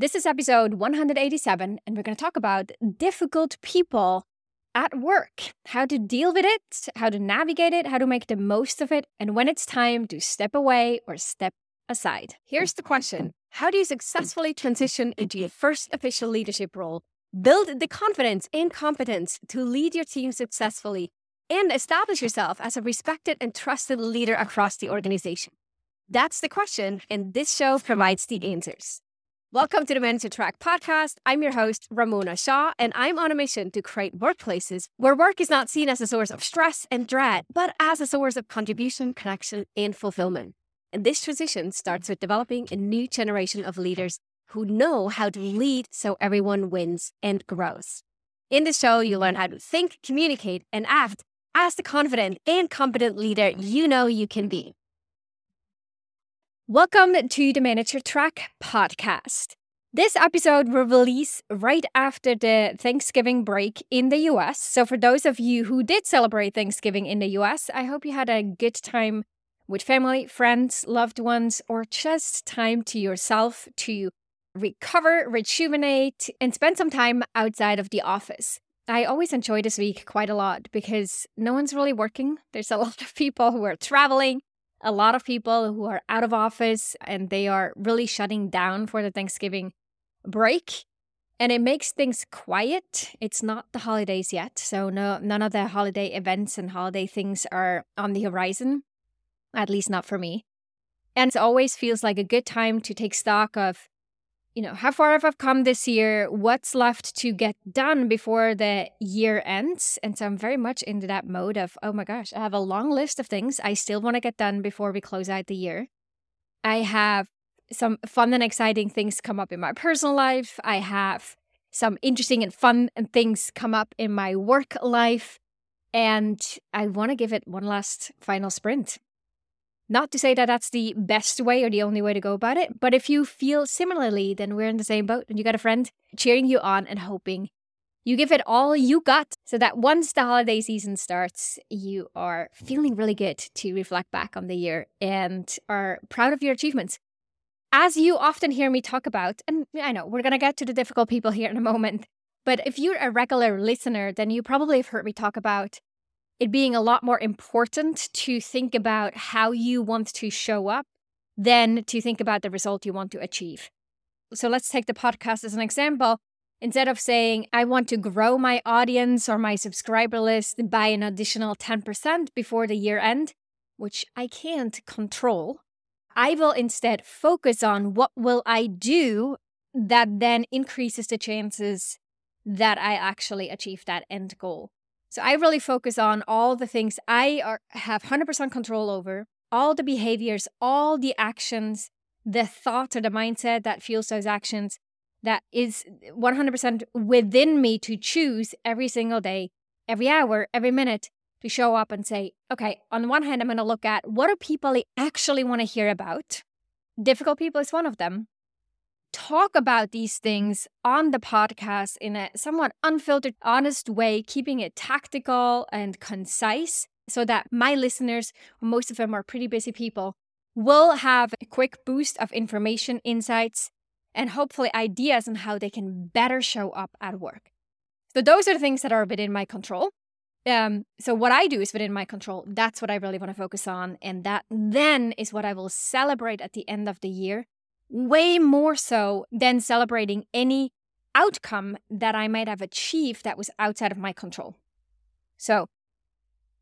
This is episode 187, and we're going to talk about difficult people at work, how to deal with it, how to navigate it, how to make the most of it, and when it's time to step away or step aside. Here's the question How do you successfully transition into your first official leadership role? Build the confidence and competence to lead your team successfully and establish yourself as a respected and trusted leader across the organization. That's the question, and this show provides the answers. Welcome to the Manager Track podcast. I'm your host, Ramona Shaw, and I'm on a mission to create workplaces where work is not seen as a source of stress and dread, but as a source of contribution, connection, and fulfillment. And this transition starts with developing a new generation of leaders who know how to lead so everyone wins and grows. In the show, you learn how to think, communicate, and act as the confident and competent leader you know you can be. Welcome to the Manager Track podcast. This episode will release right after the Thanksgiving break in the US. So, for those of you who did celebrate Thanksgiving in the US, I hope you had a good time with family, friends, loved ones, or just time to yourself to recover, rejuvenate, and spend some time outside of the office. I always enjoy this week quite a lot because no one's really working. There's a lot of people who are traveling a lot of people who are out of office and they are really shutting down for the Thanksgiving break. And it makes things quiet. It's not the holidays yet. So no none of the holiday events and holiday things are on the horizon. At least not for me. And it always feels like a good time to take stock of you know, how far have I come this year? What's left to get done before the year ends? And so I'm very much into that mode of, oh my gosh, I have a long list of things I still want to get done before we close out the year. I have some fun and exciting things come up in my personal life. I have some interesting and fun things come up in my work life. And I want to give it one last final sprint. Not to say that that's the best way or the only way to go about it, but if you feel similarly, then we're in the same boat and you got a friend cheering you on and hoping you give it all you got so that once the holiday season starts, you are feeling really good to reflect back on the year and are proud of your achievements. As you often hear me talk about, and I know we're going to get to the difficult people here in a moment, but if you're a regular listener, then you probably have heard me talk about it being a lot more important to think about how you want to show up than to think about the result you want to achieve. So let's take the podcast as an example. Instead of saying, I want to grow my audience or my subscriber list by an additional 10% before the year end, which I can't control, I will instead focus on what will I do that then increases the chances that I actually achieve that end goal. So I really focus on all the things I are, have 100% control over, all the behaviors, all the actions, the thoughts or the mindset that fuels those actions that is 100% within me to choose every single day, every hour, every minute to show up and say, okay, on the one hand, I'm going to look at what do people actually want to hear about? Difficult people is one of them talk about these things on the podcast in a somewhat unfiltered, honest way, keeping it tactical and concise so that my listeners, most of them are pretty busy people, will have a quick boost of information, insights, and hopefully ideas on how they can better show up at work. So, those are the things that are within my control. Um, so, what I do is within my control. That's what I really want to focus on. And that then is what I will celebrate at the end of the year way more so than celebrating any outcome that I might have achieved that was outside of my control. So,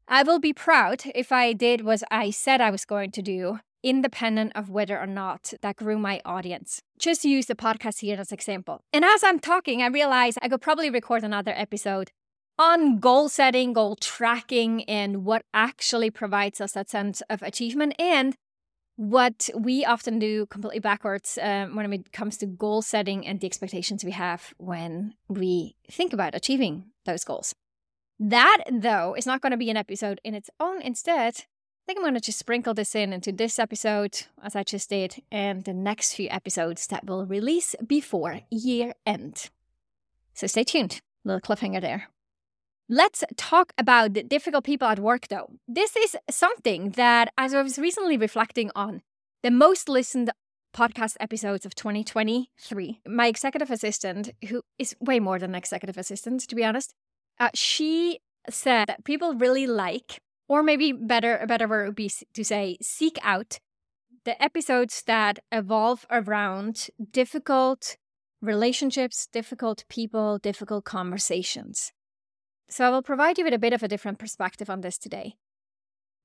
I will be proud if I did what I said I was going to do, independent of whether or not that grew my audience. Just use the podcast here as example. And as I'm talking, I realize I could probably record another episode on goal setting, goal tracking, and what actually provides us that sense of achievement and what we often do completely backwards um, when it comes to goal setting and the expectations we have when we think about achieving those goals. That, though, is not going to be an episode in its own. Instead, I think I'm going to just sprinkle this in into this episode, as I just did, and the next few episodes that will release before year end. So stay tuned. Little cliffhanger there. Let's talk about the difficult people at work, though. This is something that, as I was recently reflecting on, the most listened podcast episodes of 2023, my executive assistant, who is way more than an executive assistant, to be honest, uh, she said that people really like, or maybe better, a better word would be to say, seek out the episodes that evolve around difficult relationships, difficult people, difficult conversations. So I will provide you with a bit of a different perspective on this today.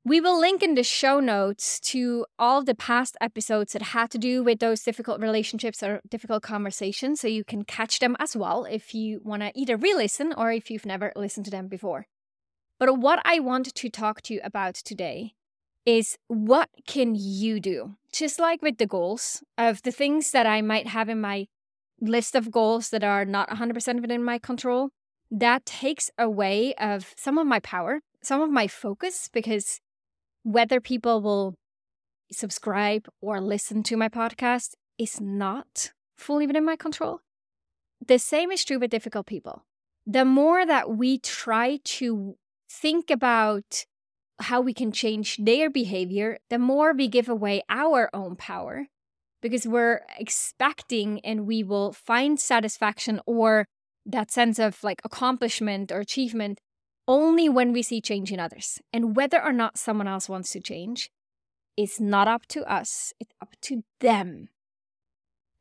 We will link in the show notes to all the past episodes that had to do with those difficult relationships or difficult conversations, so you can catch them as well if you want to either re listen or if you've never listened to them before. But what I want to talk to you about today is what can you do? Just like with the goals of the things that I might have in my list of goals that are not 100% within my control, that takes away of some of my power, some of my focus because whether people will subscribe or listen to my podcast is not fully within my control. The same is true with difficult people. The more that we try to think about how we can change their behavior, the more we give away our own power because we're expecting and we will find satisfaction or that sense of like accomplishment or achievement only when we see change in others. And whether or not someone else wants to change is not up to us, it's up to them.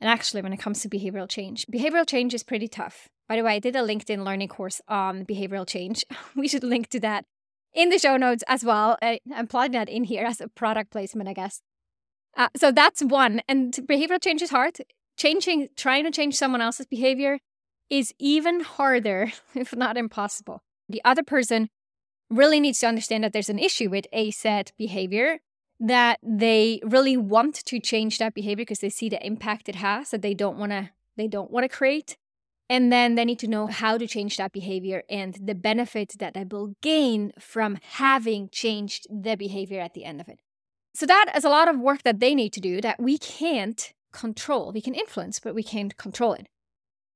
And actually, when it comes to behavioral change, behavioral change is pretty tough. By the way, I did a LinkedIn learning course on behavioral change. we should link to that in the show notes as well. I, am plugging that in here as a product placement, I guess. Uh, so that's one. And behavioral change is hard. Changing, trying to change someone else's behavior is even harder, if not impossible. The other person really needs to understand that there's an issue with a set behavior that they really want to change that behavior because they see the impact it has that they don't want to they don't want to create. And then they need to know how to change that behavior and the benefit that they will gain from having changed the behavior at the end of it. So that is a lot of work that they need to do that we can't control. We can influence but we can't control it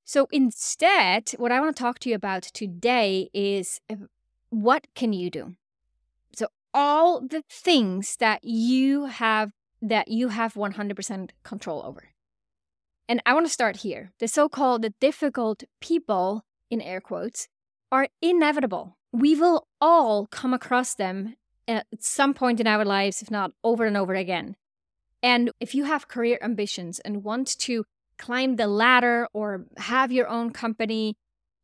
so instead, what I want to talk to you about today is uh, what can you do? So all the things that you have that you have 100% control over. And I want to start here. The so-called the difficult people in air quotes are inevitable. We will all come across them at some point in our lives if not over and over again. And if you have career ambitions and want to climb the ladder or have your own company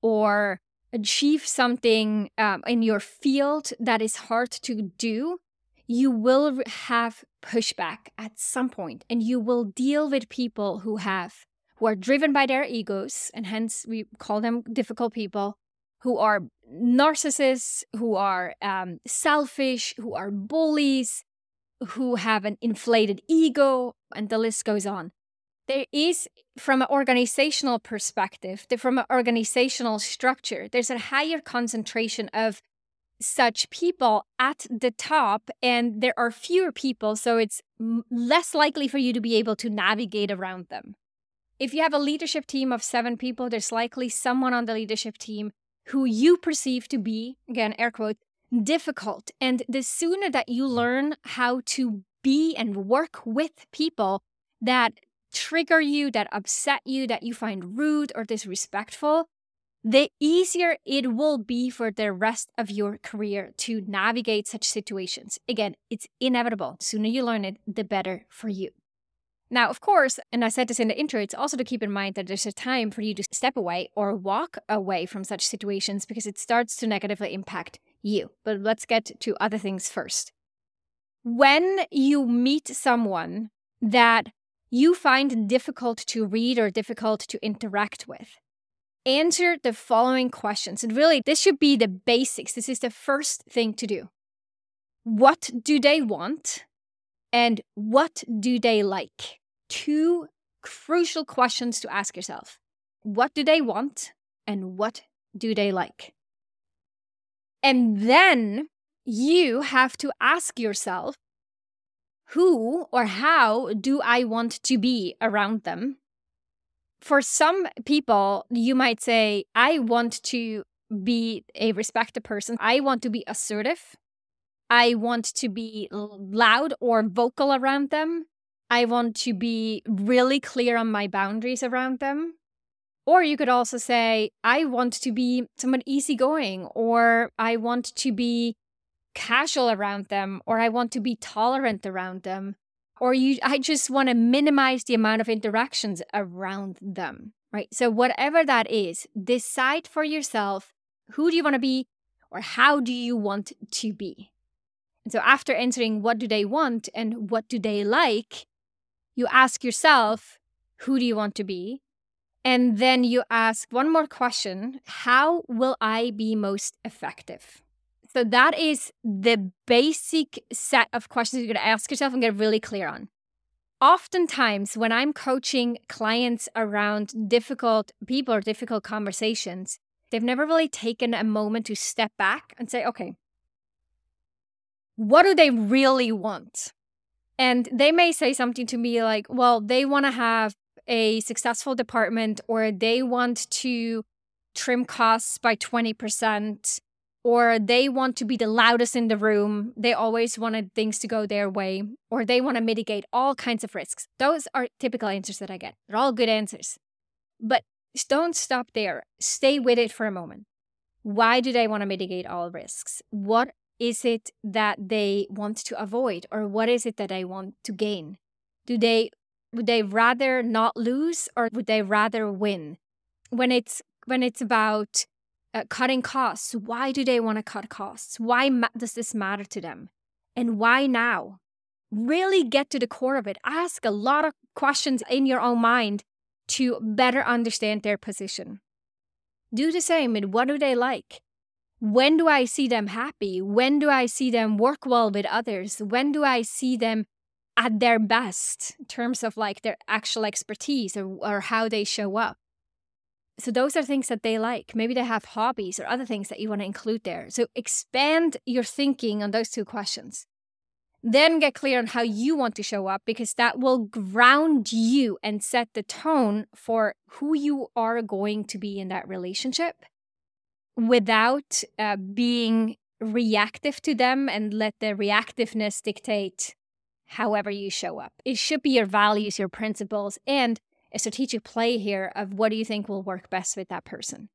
or achieve something um, in your field that is hard to do, you will have pushback at some point and you will deal with people who have who are driven by their egos and hence we call them difficult people who are narcissists who are um, selfish who are bullies who have an inflated ego and the list goes on there is from an organizational perspective from an organizational structure there's a higher concentration of such people at the top and there are fewer people so it's less likely for you to be able to navigate around them. If you have a leadership team of seven people there's likely someone on the leadership team who you perceive to be again air quote difficult. And the sooner that you learn how to be and work with people that trigger you, that upset you, that you find rude or disrespectful, the easier it will be for the rest of your career to navigate such situations. Again, it's inevitable. The sooner you learn it, the better for you. Now, of course, and I said this in the intro, it's also to keep in mind that there's a time for you to step away or walk away from such situations because it starts to negatively impact you. But let's get to other things first. When you meet someone that you find difficult to read or difficult to interact with? Answer the following questions. And really, this should be the basics. This is the first thing to do. What do they want? And what do they like? Two crucial questions to ask yourself. What do they want? And what do they like? And then you have to ask yourself who or how do I want to be around them? For some people, you might say, I want to be a respected person. I want to be assertive. I want to be loud or vocal around them. I want to be really clear on my boundaries around them. Or you could also say, I want to be somewhat easygoing, or I want to be casual around them, or I want to be tolerant around them, or you I just want to minimize the amount of interactions around them, right? So whatever that is, decide for yourself who do you want to be or how do you want to be? And so after answering what do they want and what do they like, you ask yourself, who do you want to be? And then you ask one more question How will I be most effective? So that is the basic set of questions you're going to ask yourself and get really clear on. Oftentimes, when I'm coaching clients around difficult people or difficult conversations, they've never really taken a moment to step back and say, okay, what do they really want? And they may say something to me like, well, they want to have a successful department or they want to trim costs by 20% or they want to be the loudest in the room. They always wanted things to go their way, or they want to mitigate all kinds of risks. Those are typical answers that I get. They're all good answers. But don't stop there. Stay with it for a moment. Why do they want to mitigate all risks? What is it that they want to avoid, or what is it that they want to gain? Do they would they rather not lose, or would they rather win? When it's when it's about uh, cutting costs. Why do they want to cut costs? Why ma- does this matter to them? And why now? Really get to the core of it. Ask a lot of questions in your own mind to better understand their position. Do the same with what do they like? When do I see them happy? When do I see them work well with others? When do I see them at their best in terms of like their actual expertise or, or how they show up? So those are things that they like. Maybe they have hobbies or other things that you want to include there. So expand your thinking on those two questions. Then get clear on how you want to show up because that will ground you and set the tone for who you are going to be in that relationship without uh, being reactive to them and let the reactiveness dictate however you show up. It should be your values, your principles, and a strategic play here of what do you think will work best with that person.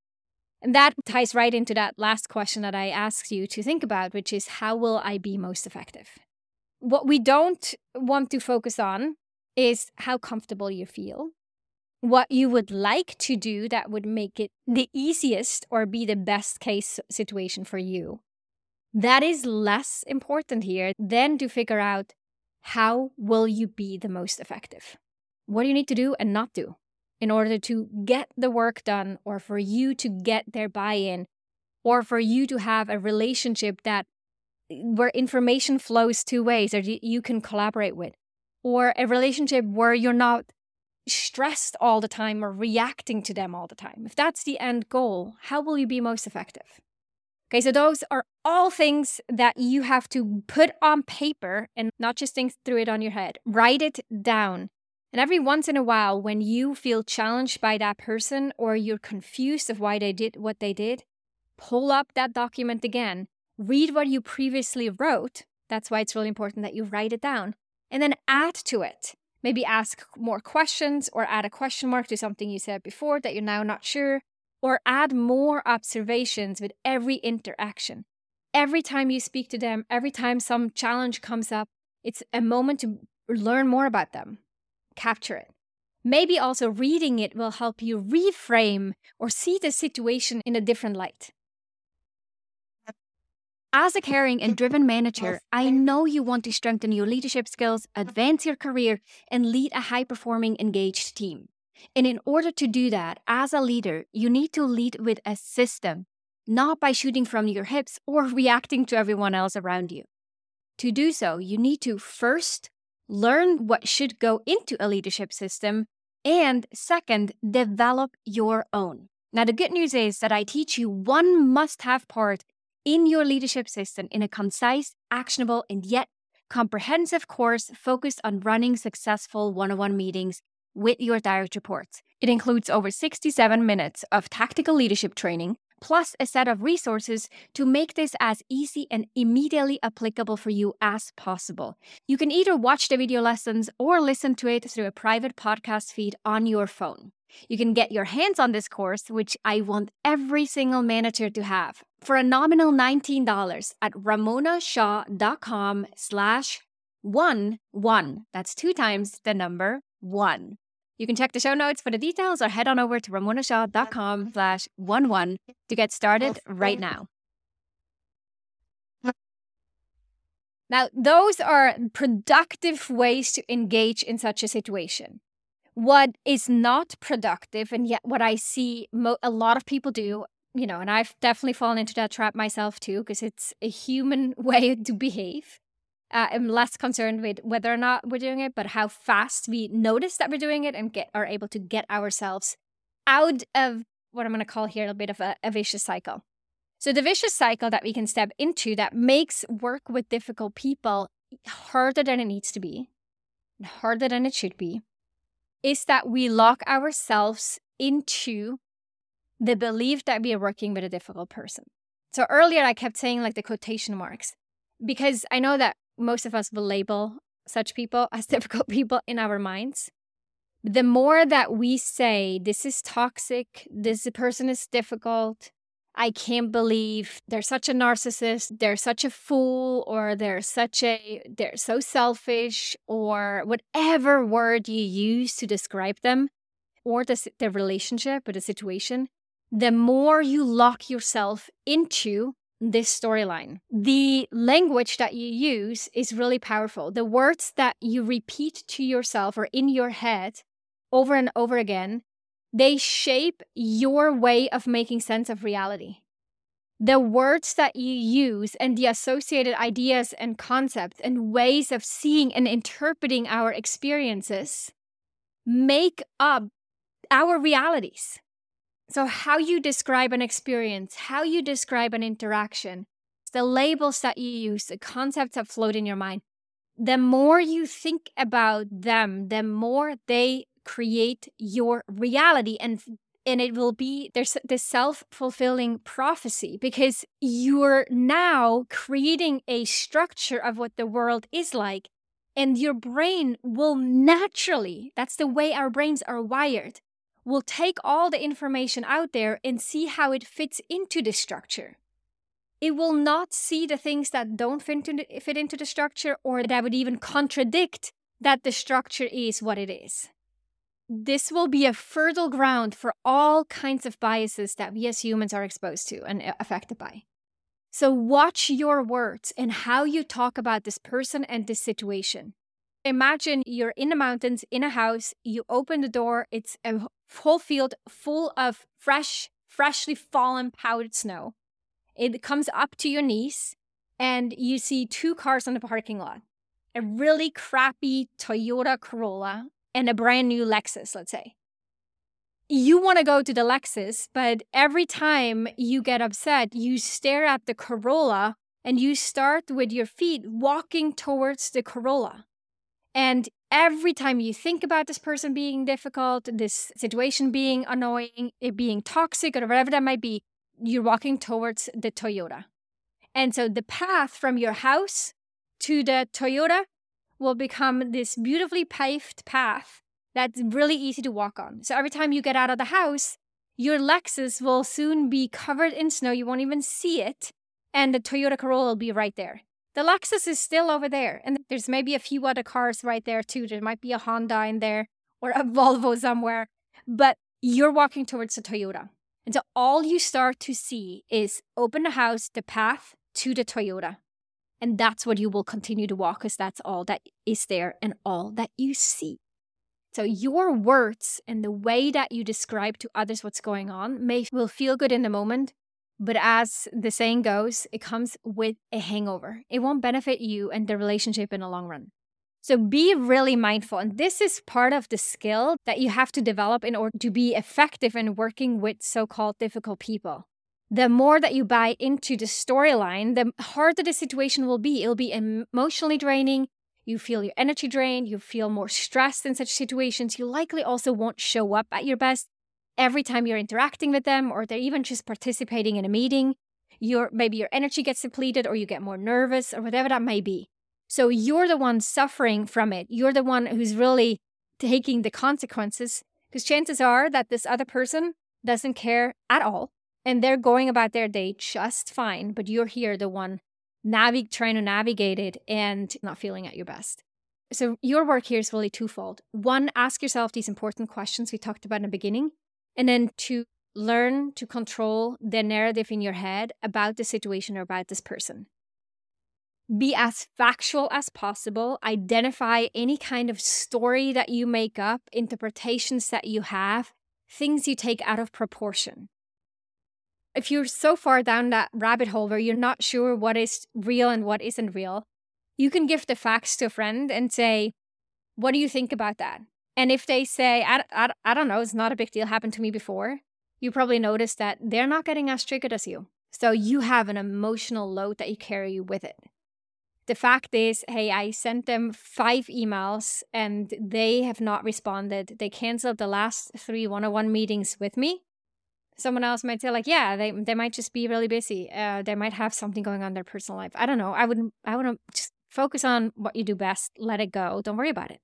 And that ties right into that last question that I asked you to think about, which is how will I be most effective? What we don't want to focus on is how comfortable you feel, what you would like to do that would make it the easiest or be the best case situation for you. That is less important here than to figure out how will you be the most effective what do you need to do and not do in order to get the work done or for you to get their buy-in or for you to have a relationship that where information flows two ways or you can collaborate with or a relationship where you're not stressed all the time or reacting to them all the time. If that's the end goal how will you be most effective? Okay so those are all things that you have to put on paper and not just think through it on your head. Write it down and every once in a while, when you feel challenged by that person or you're confused of why they did what they did, pull up that document again, read what you previously wrote. That's why it's really important that you write it down and then add to it. Maybe ask more questions or add a question mark to something you said before that you're now not sure, or add more observations with every interaction. Every time you speak to them, every time some challenge comes up, it's a moment to learn more about them capture it. Maybe also reading it will help you reframe or see the situation in a different light. As a caring and driven manager, I know you want to strengthen your leadership skills, advance your career, and lead a high performing, engaged team. And in order to do that, as a leader, you need to lead with a system, not by shooting from your hips or reacting to everyone else around you. To do so, you need to first learn what should go into a leadership system, and second, develop your own. Now, the good news is that I teach you one must have part in your leadership system in a concise, actionable, and yet comprehensive course focused on running successful one on one meetings with your direct reports. It includes over 67 minutes of tactical leadership training plus a set of resources to make this as easy and immediately applicable for you as possible. You can either watch the video lessons or listen to it through a private podcast feed on your phone. You can get your hands on this course, which I want every single manager to have, for a nominal $19 at ramonashaw.com slash one one. That's two times the number one. You can check the show notes for the details or head on over to ramonashaw.com slash one one to get started right now. Now, those are productive ways to engage in such a situation. What is not productive, and yet what I see mo- a lot of people do, you know, and I've definitely fallen into that trap myself too, because it's a human way to behave, uh, I'm less concerned with whether or not we're doing it, but how fast we notice that we're doing it and get are able to get ourselves out of what I'm going to call here a bit of a, a vicious cycle. So the vicious cycle that we can step into that makes work with difficult people harder than it needs to be, harder than it should be, is that we lock ourselves into the belief that we are working with a difficult person. So earlier I kept saying like the quotation marks because I know that most of us will label such people as difficult people in our minds. The more that we say, this is toxic, this person is difficult, I can't believe they're such a narcissist, they're such a fool, or they're such a, they're so selfish, or whatever word you use to describe them or the, the relationship or the situation, the more you lock yourself into this storyline. The language that you use is really powerful. The words that you repeat to yourself or in your head over and over again, they shape your way of making sense of reality. The words that you use and the associated ideas and concepts and ways of seeing and interpreting our experiences make up our realities. So, how you describe an experience, how you describe an interaction, the labels that you use, the concepts that float in your mind, the more you think about them, the more they create your reality. And and it will be there's this self-fulfilling prophecy because you're now creating a structure of what the world is like and your brain will naturally that's the way our brains are wired will take all the information out there and see how it fits into the structure. It will not see the things that don't fit into, the, fit into the structure or that would even contradict that the structure is what it is. This will be a fertile ground for all kinds of biases that we as humans are exposed to and affected by. So, watch your words and how you talk about this person and this situation. Imagine you're in the mountains in a house, you open the door, it's a whole field full of fresh, freshly fallen powdered snow. It comes up to your knees, and you see two cars on the parking lot a really crappy Toyota Corolla and a brand new Lexus, let's say. You want to go to the Lexus, but every time you get upset, you stare at the Corolla and you start with your feet walking towards the Corolla. And every time you think about this person being difficult, this situation being annoying, it being toxic, or whatever that might be, you're walking towards the Toyota. And so the path from your house to the Toyota will become this beautifully paved path that's really easy to walk on. So every time you get out of the house, your Lexus will soon be covered in snow. You won't even see it. And the Toyota Corolla will be right there. The Lexus is still over there, and there's maybe a few other cars right there too. There might be a Honda in there or a Volvo somewhere, but you're walking towards the Toyota. And so all you start to see is open the house, the path to the Toyota. And that's what you will continue to walk because that's all that is there and all that you see. So your words and the way that you describe to others what's going on may will feel good in the moment, but as the saying goes, it comes with a hangover. It won't benefit you and the relationship in the long run. So be really mindful. And this is part of the skill that you have to develop in order to be effective in working with so called difficult people. The more that you buy into the storyline, the harder the situation will be. It'll be emotionally draining. You feel your energy drained. You feel more stressed in such situations. You likely also won't show up at your best every time you're interacting with them or they're even just participating in a meeting, your maybe your energy gets depleted or you get more nervous or whatever that may be. So you're the one suffering from it. You're the one who's really taking the consequences because chances are that this other person doesn't care at all and they're going about their day just fine, but you're here the one trying to navigate it and not feeling at your best. So your work here is really twofold. One, ask yourself these important questions we talked about in the beginning, and then to learn to control the narrative in your head about the situation or about this person. Be as factual as possible. Identify any kind of story that you make up, interpretations that you have, things you take out of proportion. If you're so far down that rabbit hole where you're not sure what is real and what isn't real, you can give the facts to a friend and say, What do you think about that? And if they say, I, I, I don't know, it's not a big deal, happened to me before, you probably notice that they're not getting as triggered as you. So you have an emotional load that you carry with it. The fact is, hey, I sent them five emails and they have not responded. They canceled the last three one on one meetings with me. Someone else might say, like, yeah, they, they might just be really busy. Uh, they might have something going on in their personal life. I don't know. I wouldn't, I wouldn't just focus on what you do best. Let it go. Don't worry about it.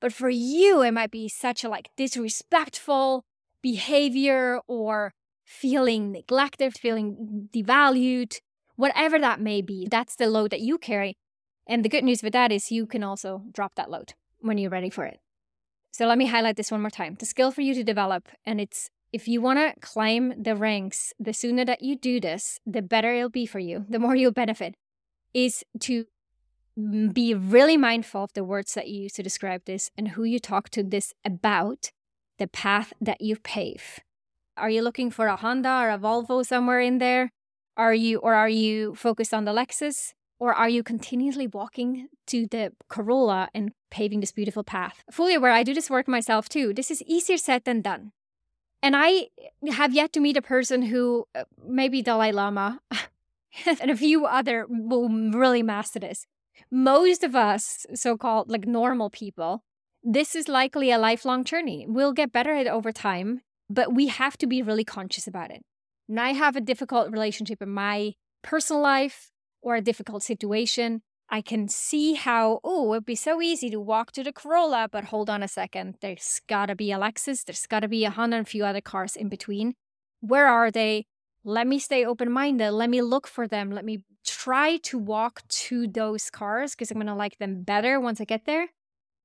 But for you, it might be such a like disrespectful behavior or feeling neglected, feeling devalued, whatever that may be. That's the load that you carry. And the good news with that is you can also drop that load when you're ready for it. So let me highlight this one more time. The skill for you to develop, and it's if you want to climb the ranks, the sooner that you do this, the better it'll be for you, the more you'll benefit, is to be really mindful of the words that you use to describe this and who you talk to this about, the path that you pave. Are you looking for a Honda or a Volvo somewhere in there? Are you or are you focused on the Lexus? Or are you continuously walking to the Corolla and paving this beautiful path? Fully aware, I do this work myself too. This is easier said than done. And I have yet to meet a person who, uh, maybe Dalai Lama and a few other, will really master this most of us, so called like normal people, this is likely a lifelong journey. We'll get better at it over time, but we have to be really conscious about it. And I have a difficult relationship in my personal life or a difficult situation. I can see how, oh, it'd be so easy to walk to the Corolla, but hold on a second. There's gotta be a Lexus, there's gotta be a Honda and a few other cars in between. Where are they? Let me stay open minded. Let me look for them. Let me try to walk to those cars because I'm going to like them better once I get there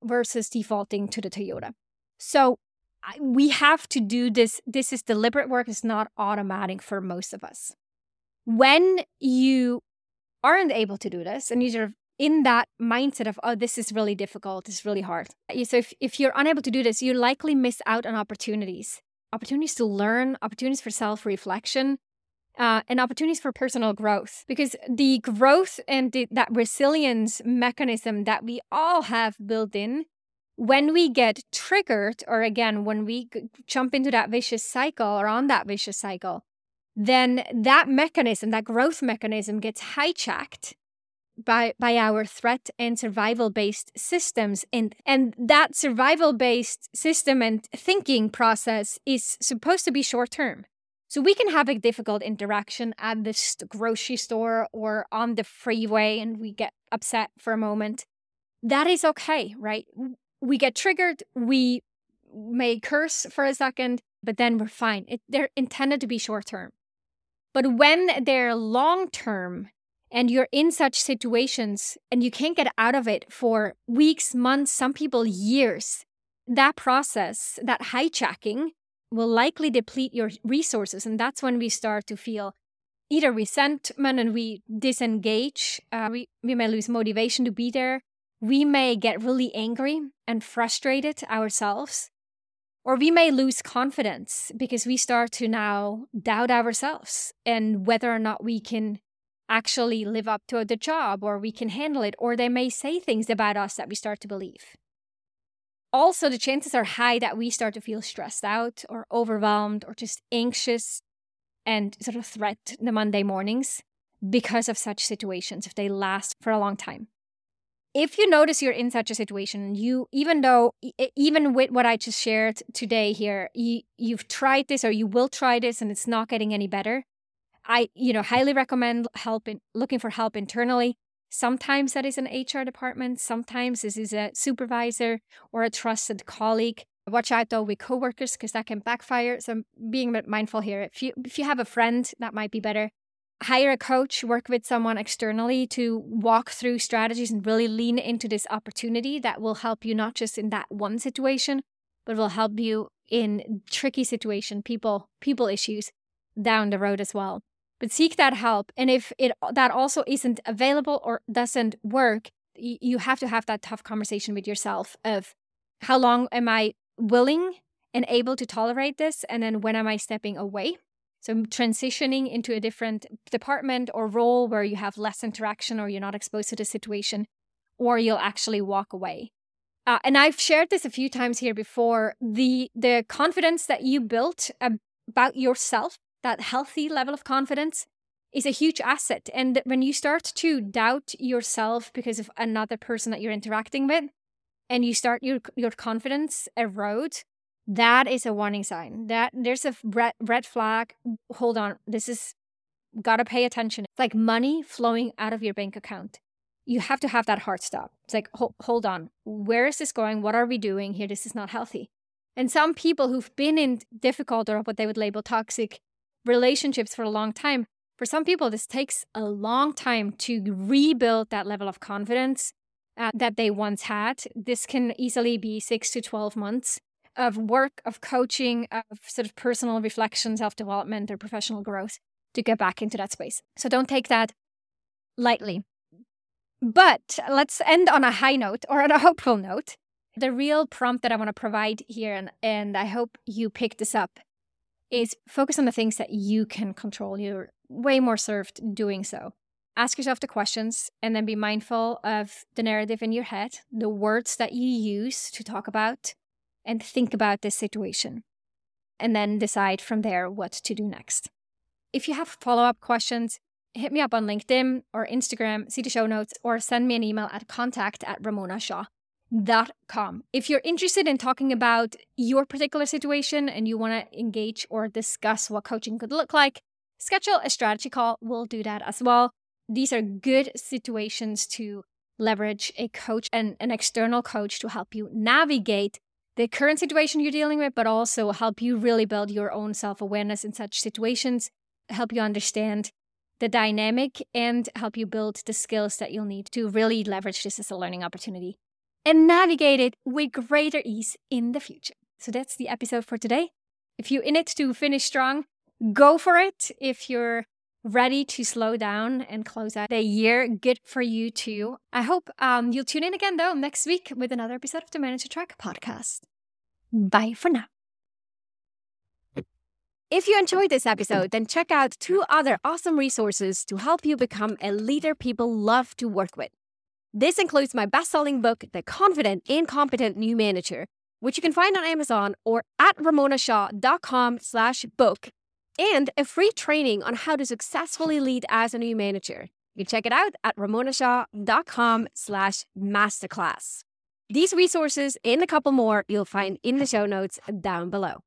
versus defaulting to the Toyota. So I, we have to do this. This is deliberate work, it's not automatic for most of us. When you aren't able to do this and you're in that mindset of, oh, this is really difficult, it's really hard. So if, if you're unable to do this, you likely miss out on opportunities opportunities to learn, opportunities for self reflection, uh, and opportunities for personal growth because the growth and the, that resilience mechanism that we all have built in when we get triggered or again when we jump into that vicious cycle or on that vicious cycle then that mechanism that growth mechanism gets hijacked by by our threat and survival based systems. And and that survival based system and thinking process is supposed to be short term so we can have a difficult interaction at the grocery store or on the freeway and we get upset for a moment. That is okay, right? We get triggered, we may curse for a second, but then we're fine. It, they're intended to be short term. But when they're long term and you're in such situations and you can't get out of it for weeks, months, some people years, that process, that hijacking, will likely deplete your resources. And that's when we start to feel either resentment and we disengage. Uh, we, we may lose motivation to be there. We may get really angry and frustrated ourselves. Or we may lose confidence because we start to now doubt ourselves and whether or not we can actually live up to the job or we can handle it. Or they may say things about us that we start to believe also the chances are high that we start to feel stressed out or overwhelmed or just anxious and sort of threat the Monday mornings because of such situations if they last for a long time. if you notice you're in such a situation, you even though even with what I just shared today here, you you've tried this or you will try this and it's not getting any better, I you know highly recommend help in looking for help internally. Sometimes that is an HR department, sometimes this is a supervisor or a trusted colleague. Watch out though with coworkers because that can backfire. So being a bit mindful here. If you if you have a friend, that might be better hire a coach, work with someone externally to walk through strategies and really lean into this opportunity that will help you not just in that one situation, but will help you in tricky situation, people people issues down the road as well. But seek that help. And if it that also isn't available or doesn't work, you have to have that tough conversation with yourself of how long am I willing and able to tolerate this? And then when am I stepping away? So transitioning into a different department or role where you have less interaction or you're not exposed to the situation, or you'll actually walk away. Uh, and I've shared this a few times here before. The the confidence that you built about yourself, that healthy level of confidence, is a huge asset. And when you start to doubt yourself because of another person that you're interacting with, and you start your your confidence erode, that is a warning sign. That there's a red, red flag. Hold on. This is gotta pay attention. It's like money flowing out of your bank account. You have to have that heart stop. It's like, hold, hold on. Where is this going? What are we doing here? This is not healthy. And some people who've been in difficult or what they would label toxic relationships for a long time, for some people, this takes a long time to rebuild that level of confidence uh, that they once had. This can easily be six to 12 months of work, of coaching, of sort of personal reflection, self development, or professional growth to get back into that space. So don't take that lightly. But let's end on a high note or on a hopeful note. The real prompt that I want to provide here, and, and I hope you pick this up, is focus on the things that you can control. You're way more served doing so. Ask yourself the questions and then be mindful of the narrative in your head, the words that you use to talk about and think about this situation and then decide from there what to do next. If you have follow up questions, hit me up on LinkedIn or Instagram, see the show notes, or send me an email at contact at ramonashaw.com. If you're interested in talking about your particular situation and you want to engage or discuss what coaching could look like, schedule a strategy call. We'll do that as well. These are good situations to leverage a coach and an external coach to help you navigate the current situation you're dealing with, but also help you really build your own self awareness in such situations, help you understand the dynamic, and help you build the skills that you'll need to really leverage this as a learning opportunity and navigate it with greater ease in the future. So that's the episode for today. If you're in it to finish strong, go for it. If you're ready to slow down and close out the year, good for you too. I hope um, you'll tune in again though next week with another episode of the Manager Track podcast. Bye for now. If you enjoyed this episode, then check out two other awesome resources to help you become a leader people love to work with. This includes my best-selling book, The Confident and Competent New Manager, which you can find on Amazon or at ramonashaw.com slash book, and a free training on how to successfully lead as a new manager. You can check it out at ramonashaw.com slash masterclass. These resources and a couple more you'll find in the show notes down below.